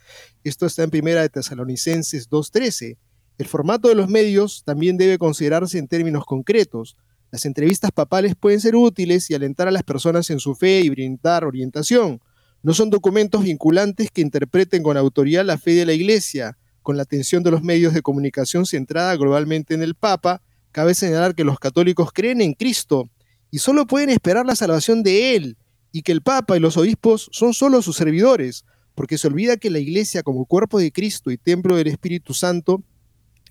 Speaker 3: Esto está en Primera de Tesalonicenses 2.13. El formato de los medios también debe considerarse en términos concretos. Las entrevistas papales pueden ser útiles y alentar a las personas en su fe y brindar orientación. No son documentos vinculantes que interpreten con autoridad la fe de la Iglesia, con la atención de los medios de comunicación centrada globalmente en el Papa. Cabe señalar que los católicos creen en Cristo y solo pueden esperar la salvación de Él, y que el Papa y los obispos son solo sus servidores, porque se olvida que la Iglesia como cuerpo de Cristo y templo del Espíritu Santo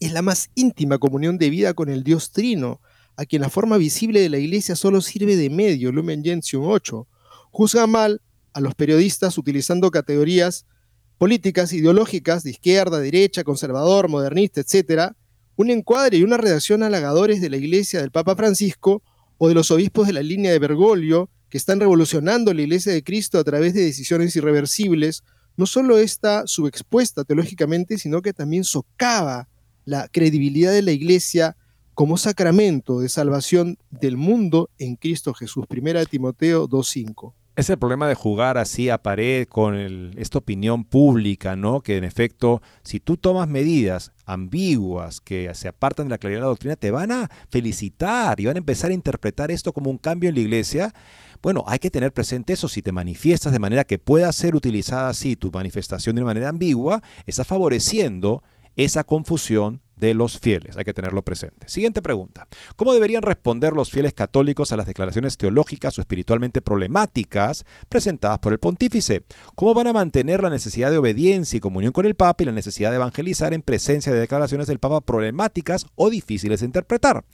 Speaker 3: es la más íntima comunión de vida con el Dios Trino, a quien la forma visible de la Iglesia solo sirve de medio, Lumen Gentium 8. Juzga mal a los periodistas utilizando categorías políticas, ideológicas, de izquierda, derecha, conservador, modernista, etc., un encuadre y una redacción halagadores de la Iglesia del Papa Francisco o de los obispos de la línea de Bergoglio, que están revolucionando la Iglesia de Cristo a través de decisiones irreversibles, no solo está subexpuesta teológicamente, sino que también socava la credibilidad de la Iglesia como sacramento de salvación del mundo en Cristo Jesús. Primera de Timoteo 2.5.
Speaker 2: Es el problema de jugar así a pared con esta opinión pública, ¿no? Que en efecto, si tú tomas medidas ambiguas que se apartan de la claridad de la doctrina, te van a felicitar y van a empezar a interpretar esto como un cambio en la iglesia. Bueno, hay que tener presente eso. Si te manifiestas de manera que pueda ser utilizada así tu manifestación de manera ambigua, estás favoreciendo esa confusión de los fieles. Hay que tenerlo presente. Siguiente pregunta. ¿Cómo deberían responder los fieles católicos a las declaraciones teológicas o espiritualmente problemáticas presentadas por el pontífice? ¿Cómo van a mantener la necesidad de obediencia y comunión con el Papa y la necesidad de evangelizar en presencia de declaraciones del Papa problemáticas o difíciles de interpretar?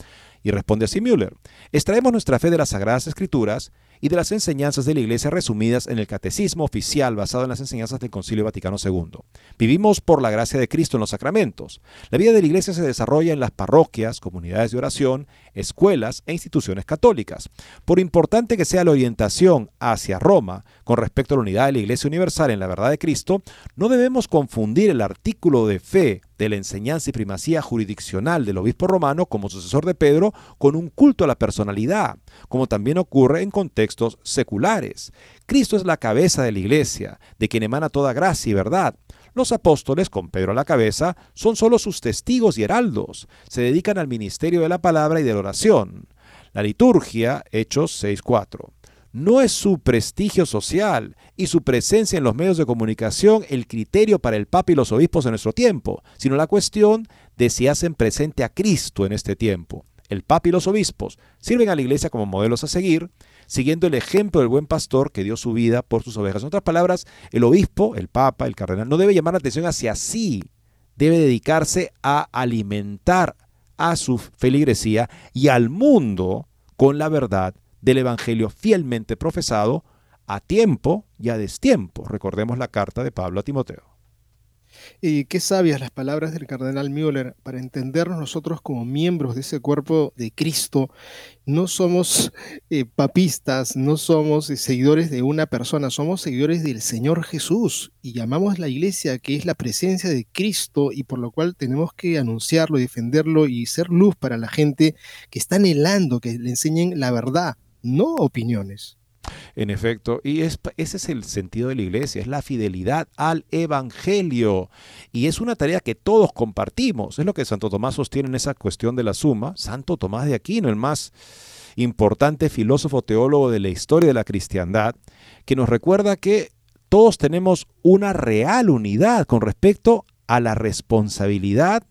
Speaker 2: Y responde así Müller. Extraemos nuestra fe de las Sagradas Escrituras y de las enseñanzas de la Iglesia resumidas en el Catecismo Oficial basado en las enseñanzas del Concilio Vaticano II. Vivimos por la gracia de Cristo en los sacramentos. La vida de la Iglesia se desarrolla en las parroquias, comunidades de oración, escuelas e instituciones católicas. Por importante que sea la orientación hacia Roma con respecto a la unidad de la Iglesia Universal en la verdad de Cristo, no debemos confundir el artículo de fe de la enseñanza y primacía jurisdiccional del obispo romano como sucesor de Pedro con un culto a la personalidad, como también ocurre en contextos seculares. Cristo es la cabeza de la iglesia, de quien emana toda gracia y verdad. Los apóstoles, con Pedro a la cabeza, son solo sus testigos y heraldos. Se dedican al ministerio de la palabra y de la oración. La liturgia, Hechos 6.4 no es su prestigio social y su presencia en los medios de comunicación el criterio para el Papa y los obispos en nuestro tiempo, sino la cuestión de si hacen presente a Cristo en este tiempo. El Papa y los obispos sirven a la Iglesia como modelos a seguir, siguiendo el ejemplo del buen pastor que dio su vida por sus ovejas. En otras palabras, el obispo, el Papa, el cardenal, no debe llamar la atención hacia sí, debe dedicarse a alimentar a su feligresía y al mundo con la verdad del Evangelio fielmente profesado a tiempo y a destiempo. Recordemos la carta de Pablo a Timoteo.
Speaker 3: Qué sabias las palabras del cardenal Müller para entendernos nosotros como miembros de ese cuerpo de Cristo. No somos eh, papistas, no somos eh, seguidores de una persona, somos seguidores del Señor Jesús y llamamos la iglesia que es la presencia de Cristo y por lo cual tenemos que anunciarlo, defenderlo y ser luz para la gente que está anhelando que le enseñen la verdad, no opiniones.
Speaker 2: En efecto, y ese es el sentido de la iglesia, es la fidelidad al Evangelio. Y es una tarea que todos compartimos. Es lo que Santo Tomás sostiene en esa cuestión de la suma. Santo Tomás de Aquino, el más importante filósofo teólogo de la historia de la cristiandad, que nos recuerda que todos tenemos una real unidad con respecto a la responsabilidad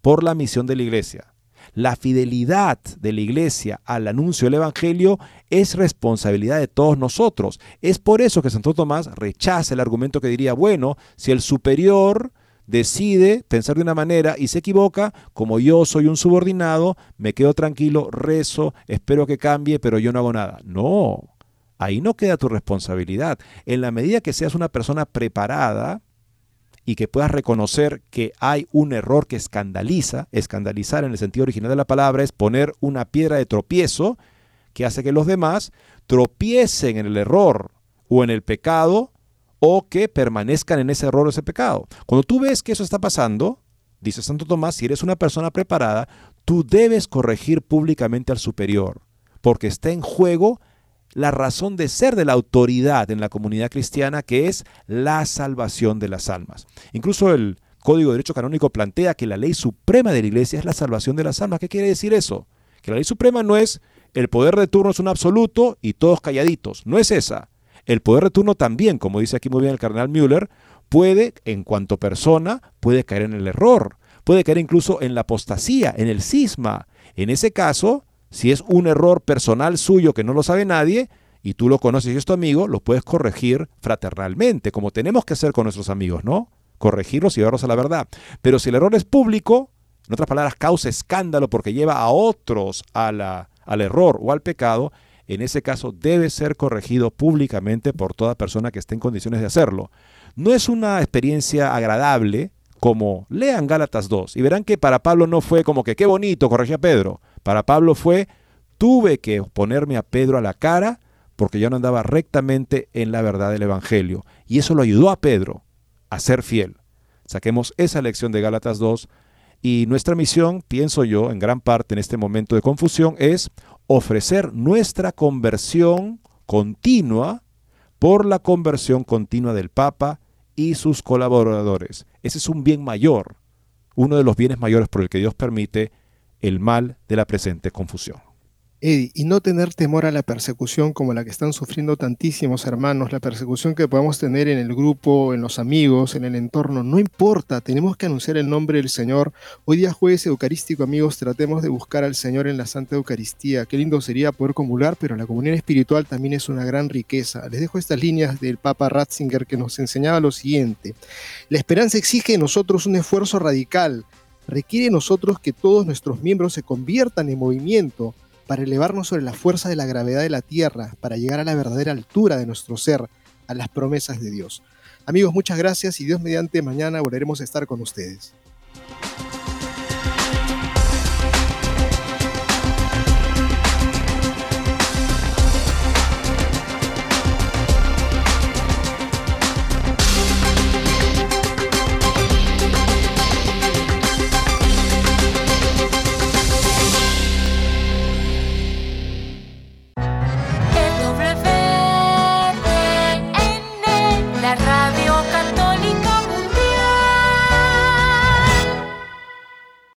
Speaker 2: por la misión de la iglesia. La fidelidad de la iglesia al anuncio del Evangelio es responsabilidad de todos nosotros. Es por eso que Santo Tomás rechaza el argumento que diría, bueno, si el superior decide pensar de una manera y se equivoca, como yo soy un subordinado, me quedo tranquilo, rezo, espero que cambie, pero yo no hago nada. No, ahí no queda tu responsabilidad. En la medida que seas una persona preparada, y que puedas reconocer que hay un error que escandaliza, escandalizar en el sentido original de la palabra es poner una piedra de tropiezo que hace que los demás tropiecen en el error o en el pecado o que permanezcan en ese error o ese pecado. Cuando tú ves que eso está pasando, dice Santo Tomás, si eres una persona preparada, tú debes corregir públicamente al superior, porque está en juego la razón de ser de la autoridad en la comunidad cristiana, que es la salvación de las almas. Incluso el Código de Derecho Canónico plantea que la ley suprema de la Iglesia es la salvación de las almas. ¿Qué quiere decir eso? Que la ley suprema no es el poder de turno es un absoluto y todos calladitos. No es esa. El poder de turno también, como dice aquí muy bien el cardenal Müller, puede, en cuanto persona, puede caer en el error, puede caer incluso en la apostasía, en el cisma. En ese caso, si es un error personal suyo que no lo sabe nadie y tú lo conoces y es tu amigo, lo puedes corregir fraternalmente, como tenemos que hacer con nuestros amigos, ¿no? Corregirlos y llevarlos a la verdad. Pero si el error es público, en otras palabras, causa escándalo porque lleva a otros a la, al error o al pecado, en ese caso debe ser corregido públicamente por toda persona que esté en condiciones de hacerlo. No es una experiencia agradable, como lean Gálatas 2 y verán que para Pablo no fue como que qué bonito corregía a Pedro. Para Pablo fue tuve que ponerme a Pedro a la cara porque yo no andaba rectamente en la verdad del Evangelio. Y eso lo ayudó a Pedro a ser fiel. Saquemos esa lección de Gálatas 2 y nuestra misión, pienso yo, en gran parte en este momento de confusión, es ofrecer nuestra conversión continua por la conversión continua del Papa y sus colaboradores. Ese es un bien mayor, uno de los bienes mayores por el que Dios permite el mal de la presente confusión
Speaker 3: y no tener temor a la persecución como la que están sufriendo tantísimos hermanos, la persecución que podamos tener en el grupo, en los amigos, en el entorno, no importa, tenemos que anunciar el nombre del Señor. Hoy día jueves eucarístico, amigos, tratemos de buscar al Señor en la Santa Eucaristía. Qué lindo sería poder comulgar, pero la comunión espiritual también es una gran riqueza. Les dejo estas líneas del Papa Ratzinger que nos enseñaba lo siguiente. La esperanza exige de nosotros un esfuerzo radical, requiere de nosotros que todos nuestros miembros se conviertan en movimiento, para elevarnos sobre la fuerza de la gravedad de la tierra, para llegar a la verdadera altura de nuestro ser, a las promesas de Dios. Amigos, muchas gracias y Dios mediante mañana volveremos a estar con ustedes.